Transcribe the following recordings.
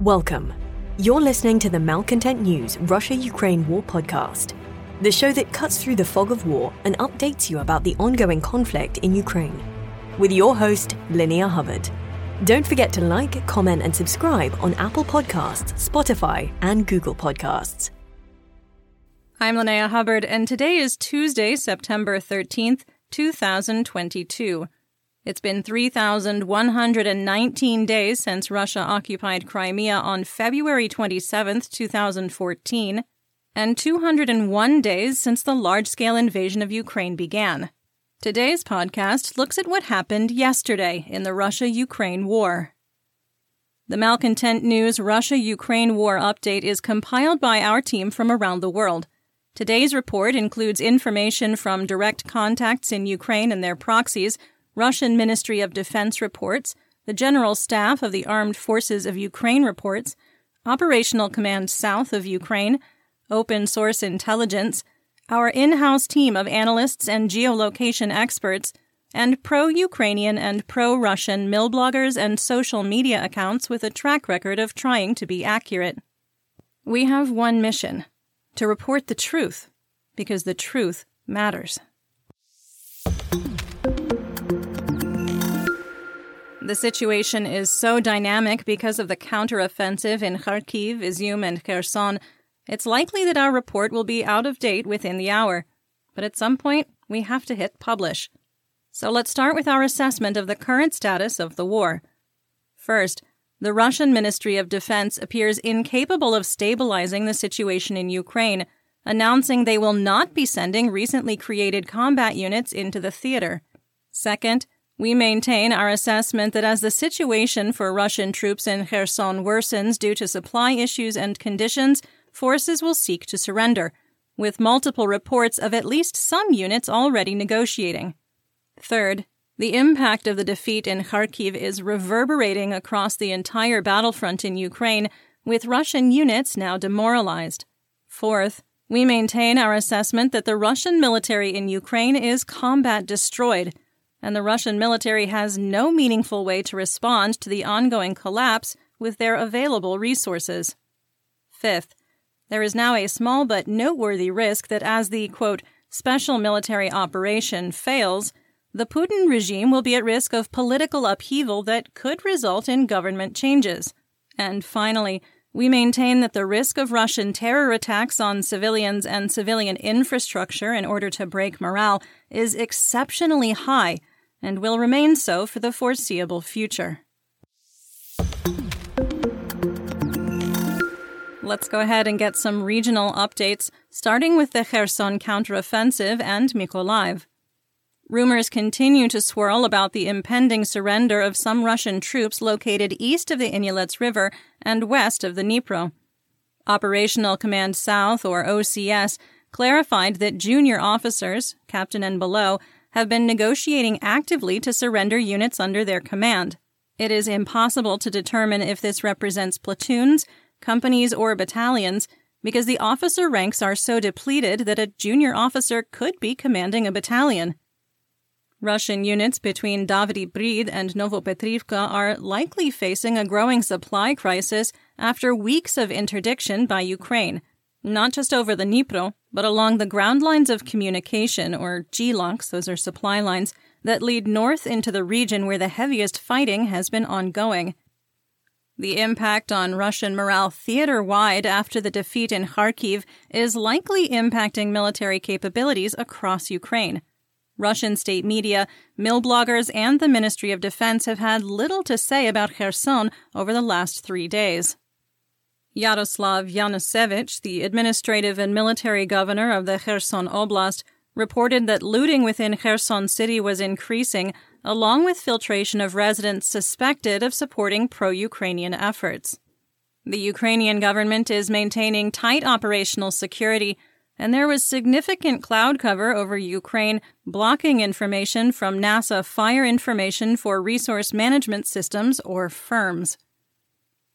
Welcome. You're listening to the Malcontent News Russia Ukraine War podcast, the show that cuts through the fog of war and updates you about the ongoing conflict in Ukraine. With your host, Linnea Hubbard. Don't forget to like, comment, and subscribe on Apple Podcasts, Spotify, and Google Podcasts. I'm Linnea Hubbard, and today is Tuesday, September 13th, 2022. It's been 3,119 days since Russia occupied Crimea on February 27, 2014, and 201 days since the large scale invasion of Ukraine began. Today's podcast looks at what happened yesterday in the Russia Ukraine war. The Malcontent News Russia Ukraine War Update is compiled by our team from around the world. Today's report includes information from direct contacts in Ukraine and their proxies Russian Ministry of Defense reports, the General Staff of the Armed Forces of Ukraine reports, Operational Command South of Ukraine, open source intelligence, our in house team of analysts and geolocation experts, and pro Ukrainian and pro Russian mill bloggers and social media accounts with a track record of trying to be accurate. We have one mission to report the truth, because the truth matters. The situation is so dynamic because of the counteroffensive in Kharkiv, Izium, and Kherson. It's likely that our report will be out of date within the hour. But at some point, we have to hit publish. So let's start with our assessment of the current status of the war. First, the Russian Ministry of Defense appears incapable of stabilizing the situation in Ukraine, announcing they will not be sending recently created combat units into the theater. Second, we maintain our assessment that as the situation for Russian troops in Kherson worsens due to supply issues and conditions, forces will seek to surrender, with multiple reports of at least some units already negotiating. Third, the impact of the defeat in Kharkiv is reverberating across the entire battlefront in Ukraine, with Russian units now demoralized. Fourth, we maintain our assessment that the Russian military in Ukraine is combat destroyed and the Russian military has no meaningful way to respond to the ongoing collapse with their available resources. Fifth, there is now a small but noteworthy risk that as the, quote, special military operation fails, the Putin regime will be at risk of political upheaval that could result in government changes. And finally, we maintain that the risk of Russian terror attacks on civilians and civilian infrastructure in order to break morale is exceptionally high and will remain so for the foreseeable future. Let's go ahead and get some regional updates, starting with the Kherson counteroffensive and Mykolaiv. Rumors continue to swirl about the impending surrender of some Russian troops located east of the Inhulets River and west of the Dnipro. Operational Command South, or OCS, clarified that junior officers, captain and below, have been negotiating actively to surrender units under their command. It is impossible to determine if this represents platoons, companies, or battalions because the officer ranks are so depleted that a junior officer could be commanding a battalion. Russian units between Davydiv Brid and Novopetrivka are likely facing a growing supply crisis after weeks of interdiction by Ukraine, not just over the Dnipro, but along the ground lines of communication, or GLOCs, those are supply lines, that lead north into the region where the heaviest fighting has been ongoing. The impact on Russian morale theater wide after the defeat in Kharkiv is likely impacting military capabilities across Ukraine. Russian state media, mill bloggers, and the Ministry of Defense have had little to say about Kherson over the last three days. Yaroslav Yanusevich, the administrative and military governor of the Kherson Oblast, reported that looting within Kherson city was increasing, along with filtration of residents suspected of supporting pro Ukrainian efforts. The Ukrainian government is maintaining tight operational security, and there was significant cloud cover over Ukraine, blocking information from NASA Fire Information for Resource Management Systems, or FIRMS.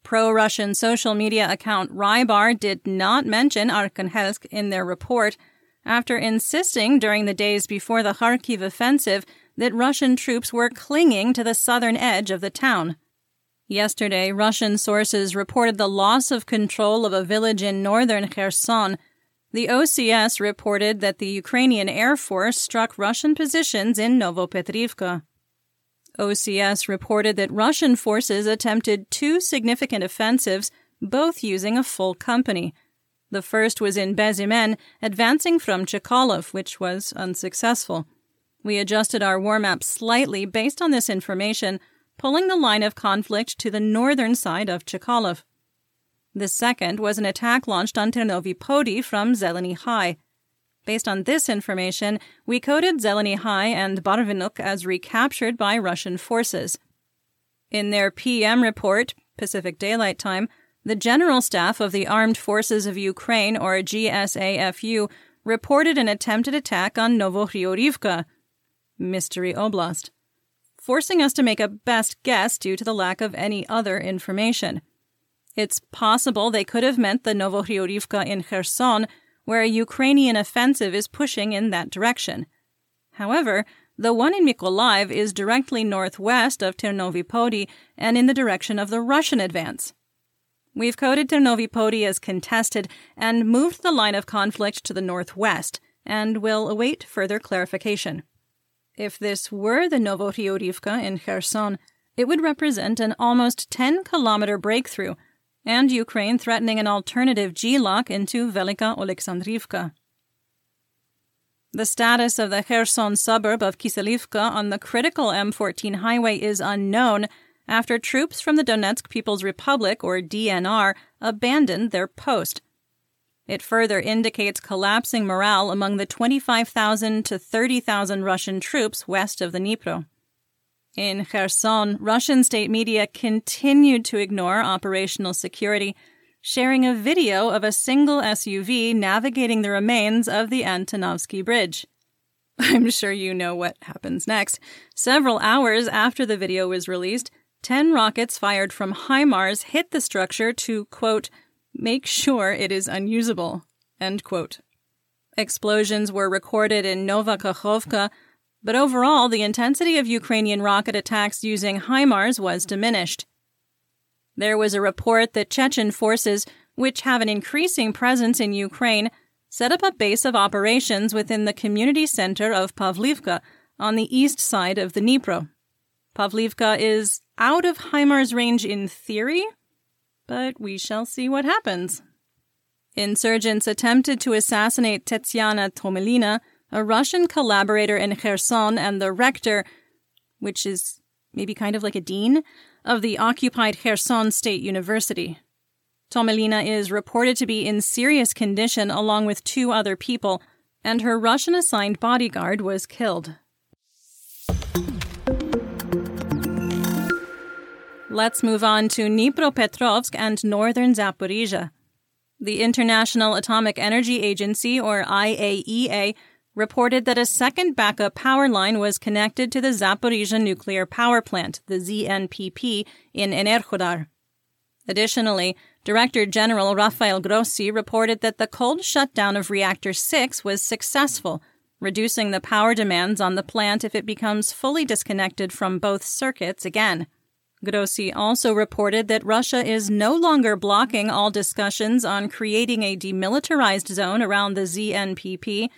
Pro Russian social media account Rybar did not mention Arkhangelsk in their report after insisting during the days before the Kharkiv offensive that Russian troops were clinging to the southern edge of the town. Yesterday, Russian sources reported the loss of control of a village in northern Kherson. The OCS reported that the Ukrainian Air Force struck Russian positions in Novopetrivka. OCS reported that Russian forces attempted two significant offensives, both using a full company. The first was in Bezymen, advancing from Chekalov, which was unsuccessful. We adjusted our war map slightly based on this information, pulling the line of conflict to the northern side of Chekalov. The second was an attack launched on Ternovi Podi from Zelenyi Hai. Based on this information, we coded Zelenyi Hai and Barvinok as recaptured by Russian forces. In their PM report, Pacific Daylight Time, the General Staff of the Armed Forces of Ukraine, or GSAFU, reported an attempted attack on Novokhyurivka, Mystery Oblast forcing us to make a best guess due to the lack of any other information. It's possible they could have meant the Novokhyurivka in Kherson, where a Ukrainian offensive is pushing in that direction. However, the one in Mykolaiv is directly northwest of Ternovy and in the direction of the Russian advance. We've coded Ternovy as contested and moved the line of conflict to the northwest, and will await further clarification. If this were the Novokhyurivka in Kherson, it would represent an almost 10 kilometer breakthrough, and Ukraine threatening an alternative GLOC into Velika Oleksandrivka. The status of the Kherson suburb of Kiselivka on the critical M14 highway is unknown after troops from the Donetsk People's Republic, or DNR, abandoned their post. It further indicates collapsing morale among the 25,000 to 30,000 Russian troops west of the Dnipro. In Kherson, Russian state media continued to ignore operational security, sharing a video of a single SUV navigating the remains of the Antonovsky Bridge. I'm sure you know what happens next. Several hours after the video was released, 10 rockets fired from HIMARS hit the structure to, quote, Make sure it is unusable. end quote. Explosions were recorded in Nova Kakhovka, but overall, the intensity of Ukrainian rocket attacks using HIMARS was diminished. There was a report that Chechen forces, which have an increasing presence in Ukraine, set up a base of operations within the community center of Pavlivka on the east side of the Dnipro. Pavlivka is out of HIMARS range in theory, but we shall see what happens. Insurgents attempted to assassinate Tetiana Tomelina, a Russian collaborator in Kherson and the rector, which is maybe kind of like a dean, of the occupied Kherson State University. Tomelina is reported to be in serious condition along with two other people, and her Russian assigned bodyguard was killed. Let's move on to Dnipropetrovsk and northern Zaporizhia. The International Atomic Energy Agency, or IAEA, reported that a second backup power line was connected to the Zaporizhia nuclear power plant, the ZNPP, in Enerhodar. Additionally, Director General Rafael Grossi reported that the cold shutdown of Reactor 6 was successful, reducing the power demands on the plant if it becomes fully disconnected from both circuits again. Grossi also reported that Russia is no longer blocking all discussions on creating a demilitarized zone around the ZNPP,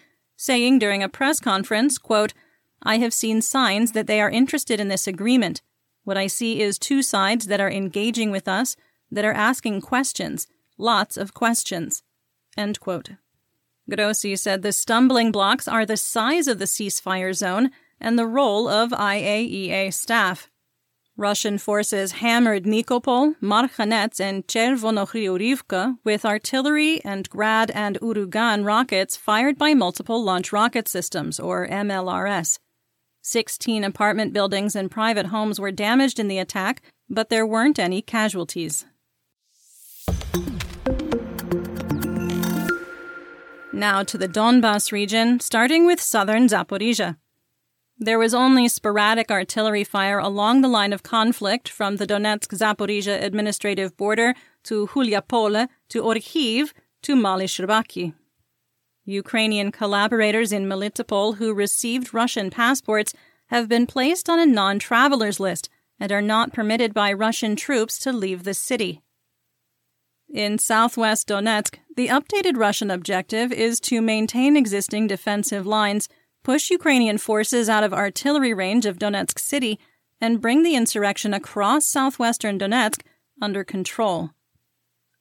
saying during a press conference, quote, I have seen signs that they are interested in this agreement. What I see is two sides that are engaging with us, that are asking questions, lots of questions. End quote. Grossi said the stumbling blocks are the size of the ceasefire zone and the role of IAEA staff. Russian forces hammered Nikopol, Marhanets, and Chervonokhyurivka with artillery and Grad and Uragan rockets fired by multiple launch rocket systems, or MLRS. Sixteen apartment buildings and private homes were damaged in the attack, but there weren't any casualties. Now to the Donbas region, starting with southern Zaporizhia. There was only sporadic artillery fire along the line of conflict from the Donetsk Zaporizhia administrative border to Hulyapole to Orkhiv to Mali Shrbaki. Ukrainian collaborators in Melitopol who received Russian passports have been placed on a non travelers list and are not permitted by Russian troops to leave the city. In southwest Donetsk, the updated Russian objective is to maintain existing defensive lines, push Ukrainian forces out of artillery range of Donetsk city, and bring the insurrection across southwestern Donetsk under control.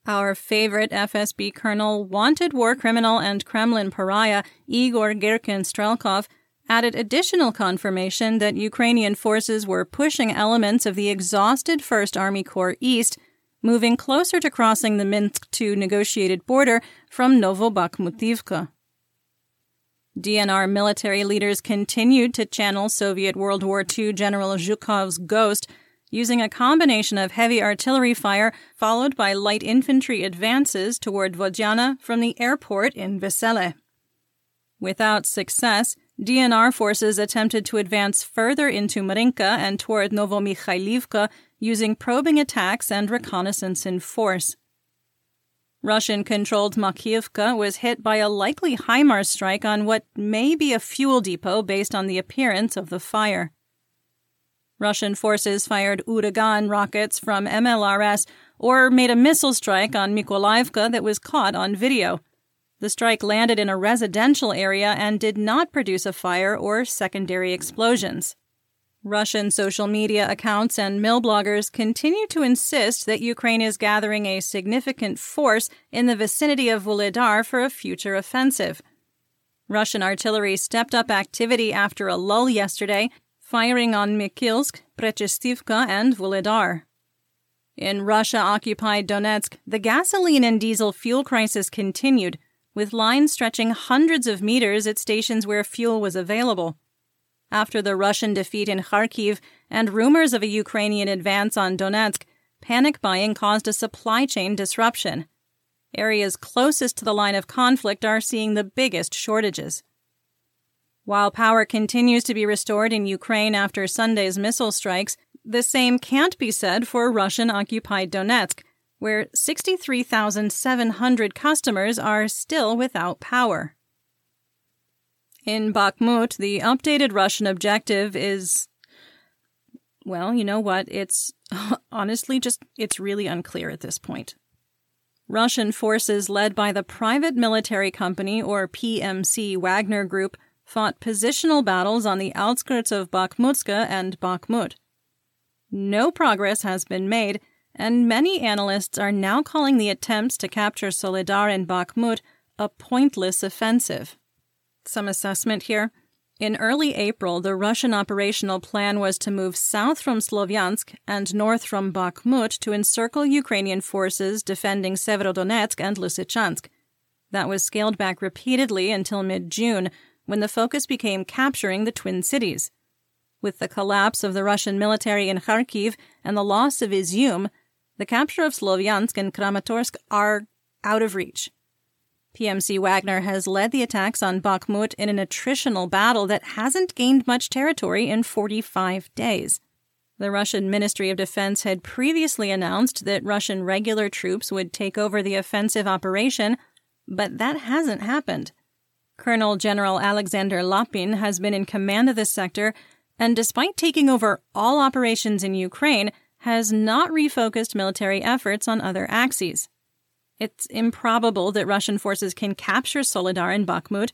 Our favorite FSB colonel, wanted war criminal and Kremlin pariah Igor Girkin Strelkov, added additional confirmation that Ukrainian forces were pushing elements of the exhausted 1st Army Corps east, moving closer to crossing the Minsk II negotiated border from Novobakhmutivka. DNR military leaders continued to channel Soviet World War II General Zhukov's ghost using a combination of heavy artillery fire followed by light infantry advances toward Vodyana from the airport in Vesele. Without success, DNR forces attempted to advance further into Marinka and toward Novomikhailivka using probing attacks and reconnaissance in force. Russian controlled Makiivka was hit by a likely HIMARS strike on what may be a fuel depot based on the appearance of the fire. Russian forces fired Uragan rockets from MLRS or made a missile strike on Mykolaiivka that was caught on video. The strike landed in a residential area and did not produce a fire or secondary explosions. Russian social media accounts and mill bloggers continue to insist that Ukraine is gathering a significant force in the vicinity of Vuhledar for a future offensive. Russian artillery stepped up activity after a lull yesterday firing on Mykilsk, Prechestivka, and Vuhledar. In Russia occupied Donetsk, the gasoline and diesel fuel crisis continued, with lines stretching hundreds of meters at stations where fuel was available. After the Russian defeat in Kharkiv and rumors of a Ukrainian advance on Donetsk, panic buying caused a supply chain disruption. Areas closest to the line of conflict are seeing the biggest shortages. While power continues to be restored in Ukraine after Sunday's missile strikes, the same can't be said for Russian occupied Donetsk, where 63,700 customers are still without power. In Bakhmut, the updated Russian objective is well, you know what? It's honestly just it's really unclear at this point. Russian forces led by the private military company or PMC Wagner Group fought positional battles on the outskirts of Bakhmutska and Bakhmut. No progress has been made, and many analysts are now calling the attempts to capture Soledar and Bakhmut a pointless offensive. Some assessment here. In early April, the Russian operational plan was to move south from Slovyansk and north from Bakhmut to encircle Ukrainian forces defending Severodonetsk and Lysychansk. That was scaled back repeatedly until mid June, when the focus became capturing the Twin Cities. With the collapse of the Russian military in Kharkiv and the loss of Izium, the capture of Slovyansk and Kramatorsk are out of reach. PMC Wagner has led the attacks on Bakhmut in an attritional battle that hasn't gained much territory in 45 days. The Russian Ministry of Defense had previously announced that Russian regular troops would take over the offensive operation, but that hasn't happened. Colonel General Alexander Lapin has been in command of this sector, and despite taking over all operations in Ukraine, has not refocused military efforts on other axes. It's improbable that Russian forces can capture Soledar and Bakhmut,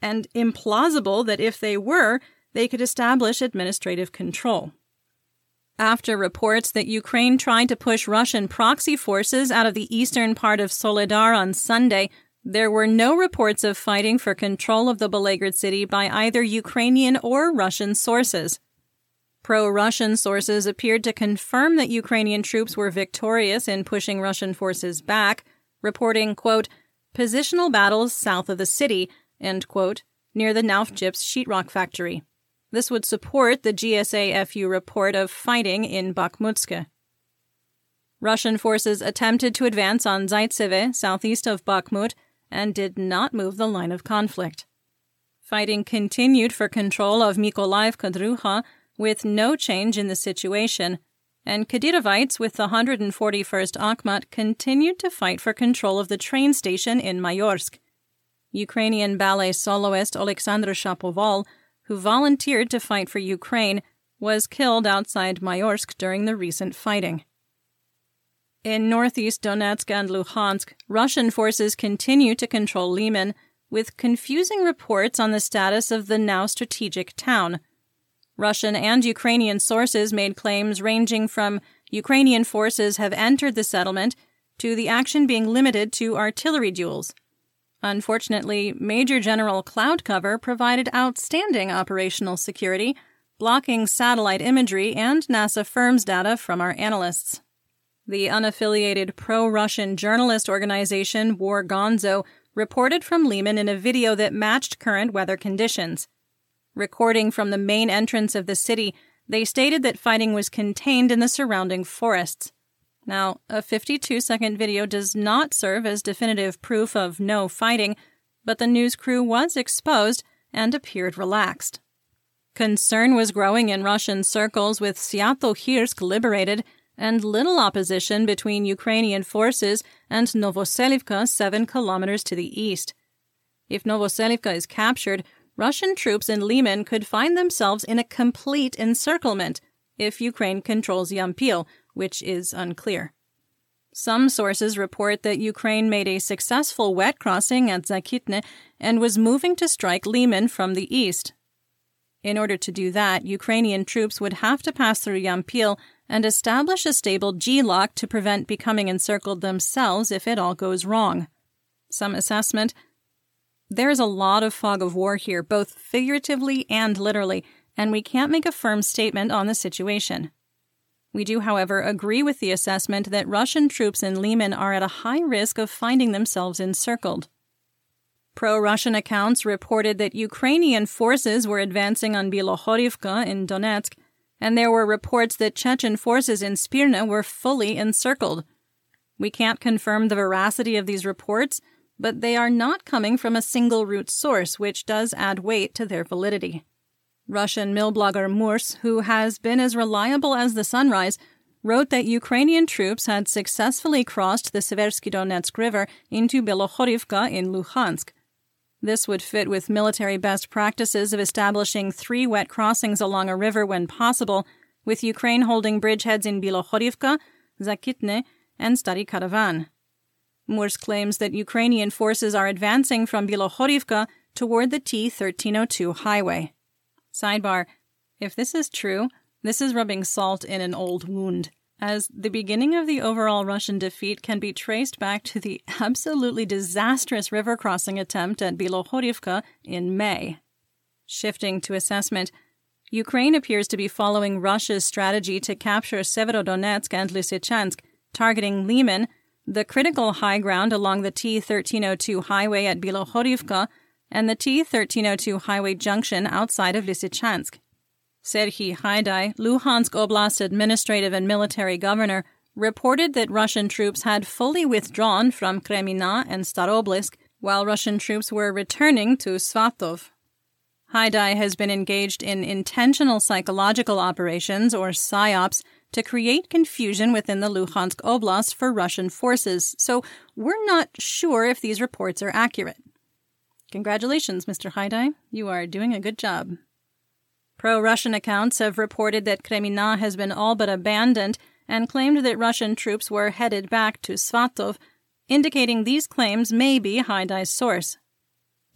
and implausible that if they were, they could establish administrative control. After reports that Ukraine tried to push Russian proxy forces out of the eastern part of Soledar on Sunday, there were no reports of fighting for control of the beleaguered city by either Ukrainian or Russian sources. Pro Russian sources appeared to confirm that Ukrainian troops were victorious in pushing Russian forces back, reporting, quote, positional battles south of the city, end quote, near the Knauf Gips sheetrock factory. This would support the GSAFU report of fighting in Bakhmutsk. Russian forces attempted to advance on Zaitsevo, southeast of Bakhmut, and did not move the line of conflict. Fighting continued for control of Mykolaiv Kadruha with no change in the situation, and Kadyrovites with the 141st Akhmat continued to fight for control of the train station in Mayorsk. Ukrainian ballet soloist Alexander Shapoval, who volunteered to fight for Ukraine, was killed outside Mayorsk during the recent fighting. In northeast Donetsk and Luhansk, Russian forces continue to control Liman, with confusing reports on the status of the now strategic town. Russian and Ukrainian sources made claims ranging from Ukrainian forces have entered the settlement to the action being limited to artillery duels. Unfortunately, Major General Cloudcover provided outstanding operational security, blocking satellite imagery and NASA firms data from our analysts. The unaffiliated pro Russian journalist organization War Gonzo reported from Liman in a video that matched current weather conditions. Recording from the main entrance of the city, they stated that fighting was contained in the surrounding forests. Now, a 52 second video does not serve as definitive proof of no fighting, but the news crew was exposed and appeared relaxed. Concern was growing in Russian circles with Sviatohirsk liberated and little opposition between Ukrainian forces and Novoselivka, seven kilometers to the east. If Novoselivka is captured, Russian troops in Liman could find themselves in a complete encirclement if Ukraine controls Yampil, which is unclear. Some sources report that Ukraine made a successful wet crossing at Zakitne and was moving to strike Liman from the east. In order to do that, Ukrainian troops would have to pass through Yampil and establish a stable GLOC to prevent becoming encircled themselves if it all goes wrong. Some assessment There's a lot of fog of war here, both figuratively and literally, and we can't make a firm statement on the situation. We do, however, agree with the assessment that Russian troops in Liman are at a high risk of finding themselves encircled. Pro Russian accounts reported that Ukrainian forces were advancing on Bilohorivka in Donetsk, and there were reports that Chechen forces in Spirna were fully encircled. We can't confirm the veracity of these reports, but they are not coming from a single root source, which does add weight to their validity. Russian mill blogger Murz, who has been as reliable as the sunrise, wrote that Ukrainian troops had successfully crossed the Seversky Donetsk River into Bilohorivka in Luhansk. This would fit with military best practices of establishing three wet crossings along a river when possible, with Ukraine holding bridgeheads in Bilohorivka, Zakitne, and Stary Karavan. Murz claims that Ukrainian forces are advancing from Bilohorivka toward the T 1302 highway. Sidebar If this is true, this is rubbing salt in an old wound, as the beginning of the overall Russian defeat can be traced back to the absolutely disastrous river crossing attempt at Bilohorivka in May. Shifting to assessment, Ukraine appears to be following Russia's strategy to capture Severodonetsk and Lysychansk, targeting Liman, the critical high ground along the T 1302 highway at Bilohorivka, and the T 1302 highway junction outside of Lysychansk. Serhiy Haidai, Luhansk Oblast administrative and military governor, reported that Russian troops had fully withdrawn from Kremina and Starobilsk while Russian troops were returning to Svatov. Haidai has been engaged in intentional psychological operations, or PSYOPs, to create confusion within the Luhansk Oblast for Russian forces, so we're not sure if these reports are accurate. Congratulations, Mr. Haidai. You are doing a good job. Pro Russian accounts have reported that Kremina has been all but abandoned and claimed that Russian troops were headed back to Svatov, indicating these claims may be Haidai's source.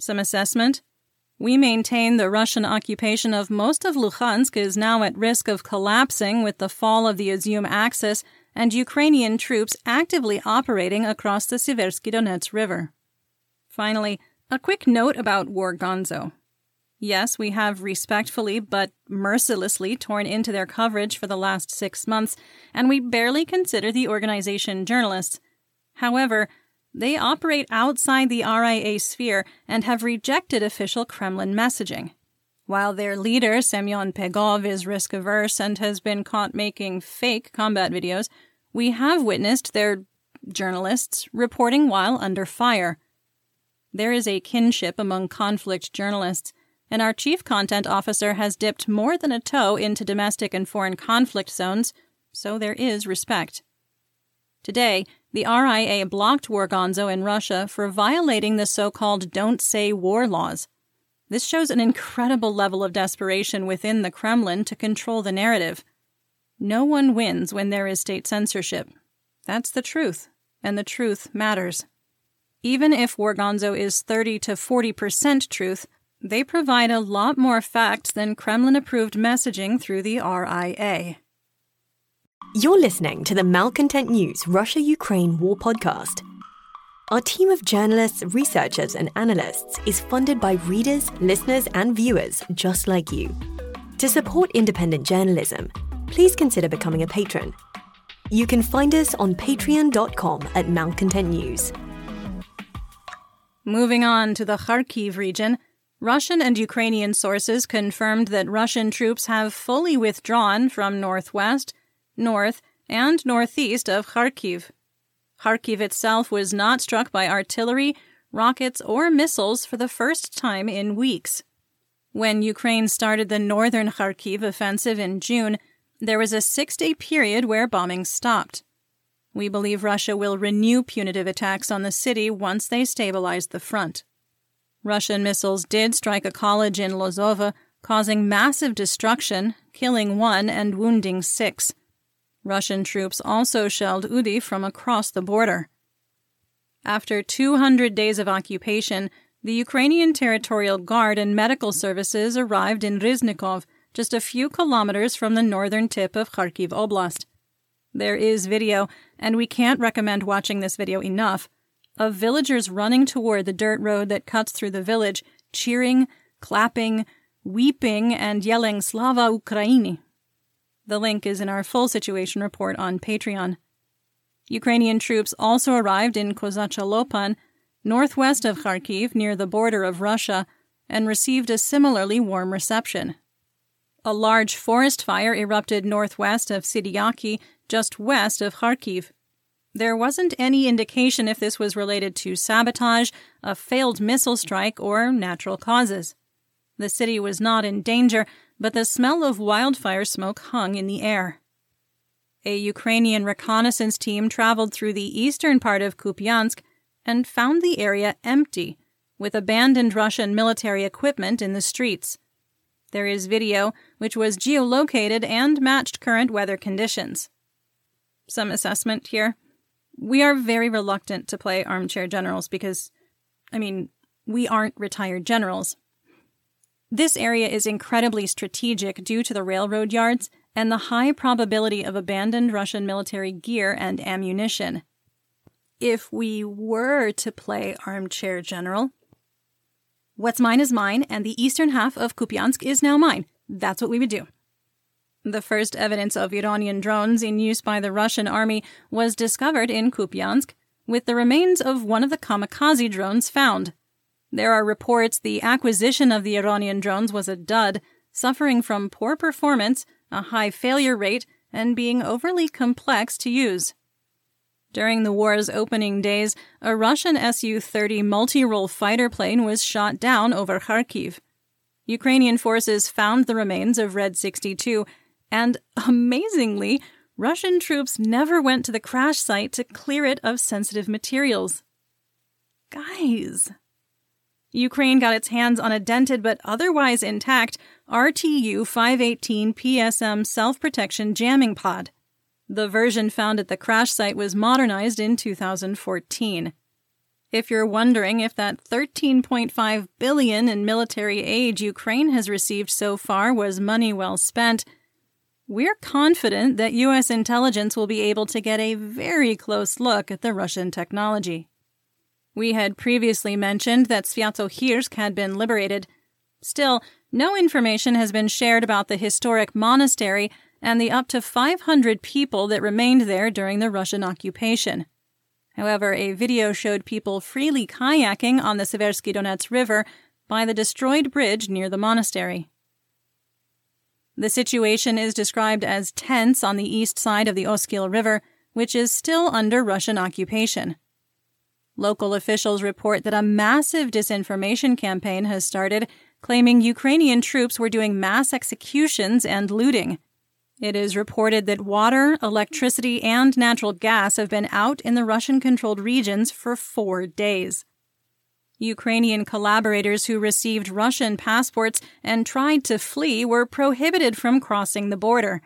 Some assessment? We maintain the Russian occupation of most of Luhansk is now at risk of collapsing with the fall of the Izum Axis and Ukrainian troops actively operating across the Seversky Donets River. Finally, a quick note about War Gonzo. Yes, we have respectfully but mercilessly torn into their coverage for the last six months, and we barely consider the organization journalists. However, they operate outside the RIA sphere and have rejected official Kremlin messaging. While their leader, Semyon Pegov, is risk averse and has been caught making fake combat videos, we have witnessed their journalists reporting while under fire. There is a kinship among conflict journalists, and our chief content officer has dipped more than a toe into domestic and foreign conflict zones, so there is respect. Today, the RIA blocked War Gonzo in Russia for violating the so called Don't Say War laws. This shows an incredible level of desperation within the Kremlin to control the narrative. No one wins when there is state censorship. That's the truth, and the truth matters. Even if War Gonzo is 30 to 40% truth, they provide a lot more facts than Kremlin approved messaging through the RIA. You're listening to the Malcontent News Russia Ukraine War Podcast. Our team of journalists, researchers, and analysts is funded by readers, listeners, and viewers just like you. To support independent journalism, please consider becoming a patron. You can find us on patreon.com at Malcontent News. Moving on to the Kharkiv region, Russian and Ukrainian sources confirmed that Russian troops have fully withdrawn from northwest, north, and northeast of Kharkiv. Kharkiv itself was not struck by artillery, rockets, or missiles for the first time in weeks. When Ukraine started the northern Kharkiv offensive in June, there was a six day period where bombing stopped. We believe Russia will renew punitive attacks on the city once they stabilize the front. Russian missiles did strike a college in Lozova, causing massive destruction, killing one and wounding six. Russian troops also shelled Udi from across the border. After 200 days of occupation, the Ukrainian Territorial Guard and medical services arrived in Riznikov, just a few kilometers from the northern tip of Kharkiv Oblast. There is video, and we can't recommend watching this video enough, of villagers running toward the dirt road that cuts through the village, cheering, clapping, weeping, and yelling Slava Ukraini. The link is in our full situation report on Patreon. Ukrainian troops also arrived in Kozachalopan, northwest of Kharkiv near the border of Russia, and received a similarly warm reception. A large forest fire erupted northwest of Sidiaki, just west of Kharkiv. There wasn't any indication if this was related to sabotage, a failed missile strike, or natural causes. The city was not in danger, but the smell of wildfire smoke hung in the air. A Ukrainian reconnaissance team traveled through the eastern part of Kupiansk and found the area empty, with abandoned Russian military equipment in the streets. There is video, which was geolocated and matched current weather conditions. Some assessment here. We are very reluctant to play armchair generals because, I mean, we aren't retired generals. This area is incredibly strategic due to the railroad yards and the high probability of abandoned Russian military gear and ammunition. If we were to play armchair general, What's mine is mine, and the eastern half of Kupiansk is now mine. That's what we would do. The first evidence of Iranian drones in use by the Russian army was discovered in Kupiansk, with the remains of one of the kamikaze drones found. There are reports the acquisition of the Iranian drones was a dud, suffering from poor performance, a high failure rate, and being overly complex to use. During the war's opening days, a Russian Su 30 multi role fighter plane was shot down over Kharkiv. Ukrainian forces found the remains of Red 62, and amazingly, Russian troops never went to the crash site to clear it of sensitive materials. Guys. Ukraine got its hands on a dented but otherwise intact RTU 518 PSM self protection jamming pod. The version found at the crash site was modernized in 2014. If you're wondering if that 13.5 billion in military aid Ukraine has received so far was money well spent, we're confident that US intelligence will be able to get a very close look at the Russian technology. We had previously mentioned that Sviatohirsk had been liberated. Still, no information has been shared about the historic monastery and the up to 500 people that remained there during the Russian occupation. However, a video showed people freely kayaking on the Seversky Donets River by the destroyed bridge near the monastery. The situation is described as tense on the east side of the Oskil River, which is still under Russian occupation. Local officials report that a massive disinformation campaign has started, claiming Ukrainian troops were doing mass executions and looting. It is reported that water, electricity, and natural gas have been out in the Russian controlled regions for four days. Ukrainian collaborators who received Russian passports and tried to flee were prohibited from crossing the border.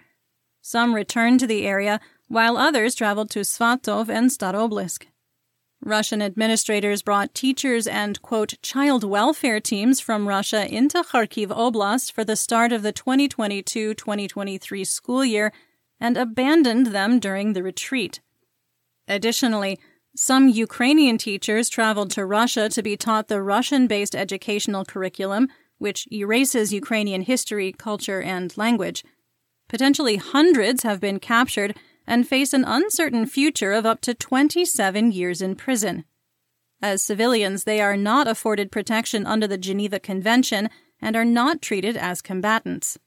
Some returned to the area, while others traveled to Svatov and Starobilsk. Russian administrators brought teachers and, quote, child welfare teams from Russia into Kharkiv Oblast for the start of the 2022 2023 school year and abandoned them during the retreat. Additionally, some Ukrainian teachers traveled to Russia to be taught the Russian based educational curriculum, which erases Ukrainian history, culture, and language. Potentially hundreds have been captured and face an uncertain future of up to 27 years in prison. As civilians, they are not afforded protection under the Geneva Convention and are not treated as combatants.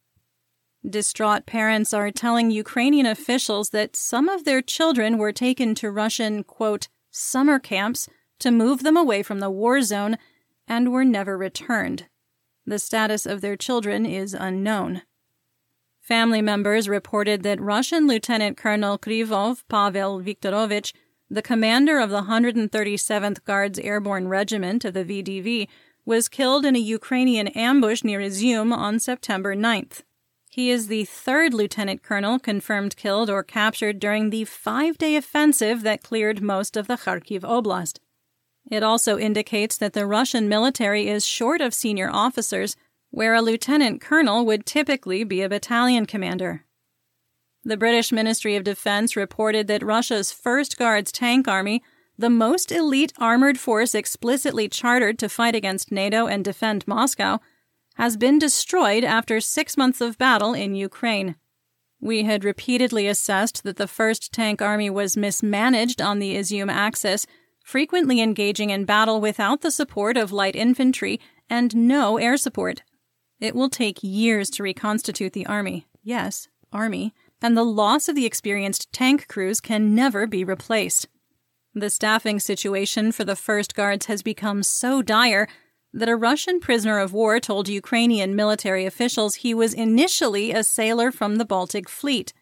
Distraught parents are telling Ukrainian officials that some of their children were taken to Russian, quote, summer camps to move them away from the war zone and were never returned. The status of their children is unknown. Family members reported that Russian Lieutenant Colonel Krivov Pavel Viktorovich, the commander of the 137th Guards Airborne Regiment of the VDV, was killed in a Ukrainian ambush near Izum on September 9th. He is the third lieutenant colonel confirmed killed or captured during the five day offensive that cleared most of the Kharkiv Oblast. It also indicates that the Russian military is short of senior officers, where a lieutenant colonel would typically be a battalion commander. The British Ministry of Defense reported that Russia's 1st Guards Tank Army, the most elite armored force explicitly chartered to fight against NATO and defend Moscow, has been destroyed after six months of battle in Ukraine. We had repeatedly assessed that the First Tank Army was mismanaged on the Izum axis, frequently engaging in battle without the support of light infantry and no air support. It will take years to reconstitute the army. Yes, army. And the loss of the experienced tank crews can never be replaced. The staffing situation for the First Guards has become so dire that a Russian prisoner of war told Ukrainian military officials he was initially a sailor from the Baltic Fleet,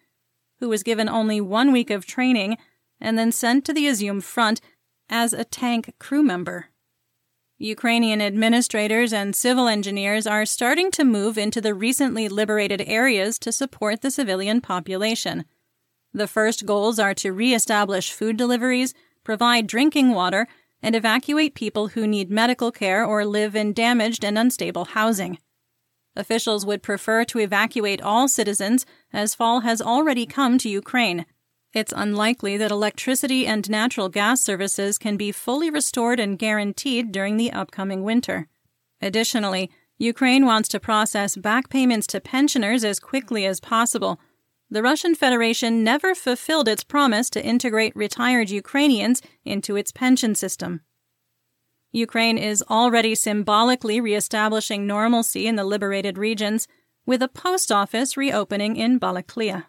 who was given only one week of training and then sent to the Izum front as a tank crew member. Ukrainian administrators and civil engineers are starting to move into the recently liberated areas to support the civilian population. The first goals are to reestablish food deliveries, provide drinking water, and evacuate people who need medical care or live in damaged and unstable housing. Officials would prefer to evacuate all citizens, as fall has already come to Ukraine. It's unlikely that electricity and natural gas services can be fully restored and guaranteed during the upcoming winter. Additionally, Ukraine wants to process back payments to pensioners as quickly as possible the Russian Federation never fulfilled its promise to integrate retired Ukrainians into its pension system. Ukraine is already symbolically reestablishing normalcy in the liberated regions, with a post office reopening in Balaklia.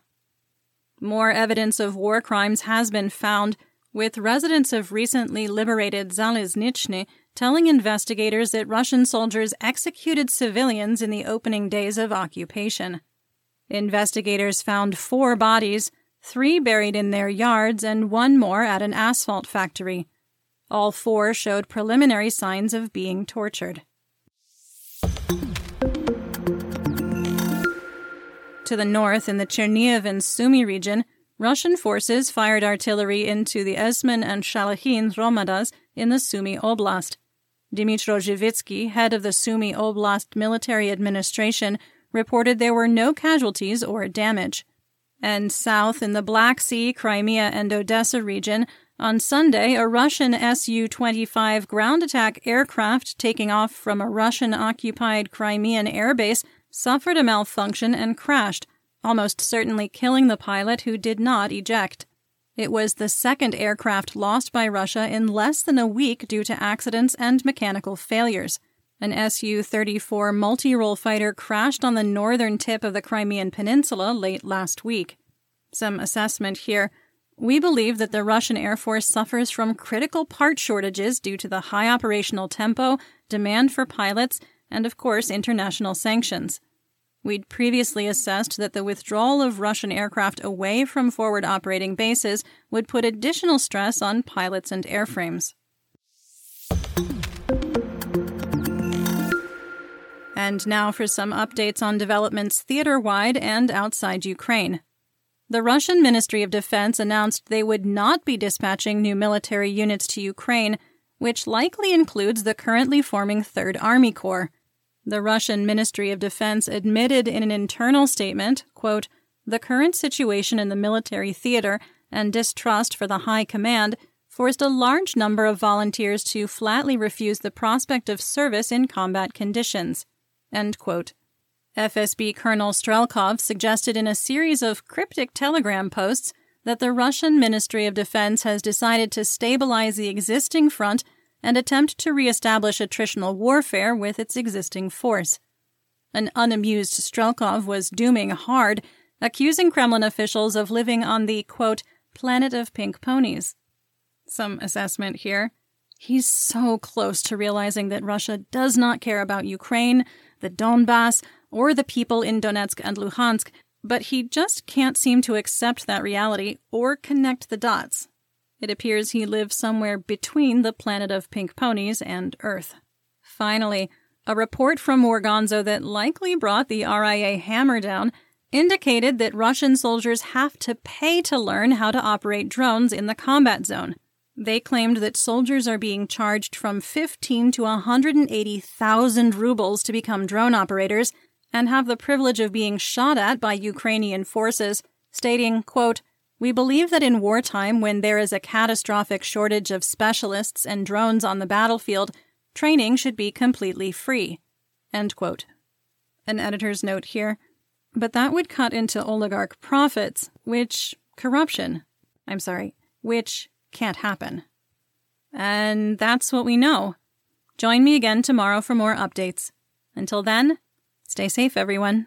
More evidence of war crimes has been found, with residents of recently liberated Zaliznichny telling investigators that Russian soldiers executed civilians in the opening days of occupation. Investigators found four bodies, three buried in their yards and one more at an asphalt factory. All four showed preliminary signs of being tortured. To the north, in the Chernihiv and Sumy region, Russian forces fired artillery into the Esmen and Shalahin Romadas in the Sumy Oblast. Dmitro Zhivitsky, head of the Sumy Oblast military administration, reported there were no casualties or damage. And south in the Black Sea, Crimea, and Odessa region, on Sunday, a Russian Su 25 ground attack aircraft taking off from a Russian occupied Crimean airbase suffered a malfunction and crashed, almost certainly killing the pilot who did not eject. It was the second aircraft lost by Russia in less than a week due to accidents and mechanical failures. An Su 34 multi role fighter crashed on the northern tip of the Crimean Peninsula late last week. Some assessment here. We believe that the Russian Air Force suffers from critical part shortages due to the high operational tempo, demand for pilots, and of course, international sanctions. We'd previously assessed that the withdrawal of Russian aircraft away from forward operating bases would put additional stress on pilots and airframes. And now for some updates on developments theater wide and outside Ukraine. The Russian Ministry of Defense announced they would not be dispatching new military units to Ukraine, which likely includes the currently forming Third Army Corps. The Russian Ministry of Defense admitted in an internal statement, quote, the current situation in the military theater and distrust for the high command forced a large number of volunteers to flatly refuse the prospect of service in combat conditions. End quote. FSB Colonel Strelkov suggested in a series of cryptic telegram posts that the Russian Ministry of Defense has decided to stabilize the existing front and attempt to reestablish attritional warfare with its existing force. An unamused Strelkov was dooming hard, accusing Kremlin officials of living on the, quote, planet of pink ponies. Some assessment here. He's so close to realizing that Russia does not care about Ukraine, the Donbass, or the people in Donetsk and Luhansk, but he just can't seem to accept that reality or connect the dots. It appears he lives somewhere between the planet of pink ponies and Earth. Finally, a report from Morganzo that likely brought the RIA hammer down indicated that Russian soldiers have to pay to learn how to operate drones in the combat zone. They claimed that soldiers are being charged from 15 to 180,000 rubles to become drone operators and have the privilege of being shot at by Ukrainian forces, stating, quote, we believe that in wartime, when there is a catastrophic shortage of specialists and drones on the battlefield, training should be completely free. An editor's note here. But that would cut into oligarch profits, which corruption. I'm sorry, which can't happen. And that's what we know. Join me again tomorrow for more updates. Until then, stay safe, everyone.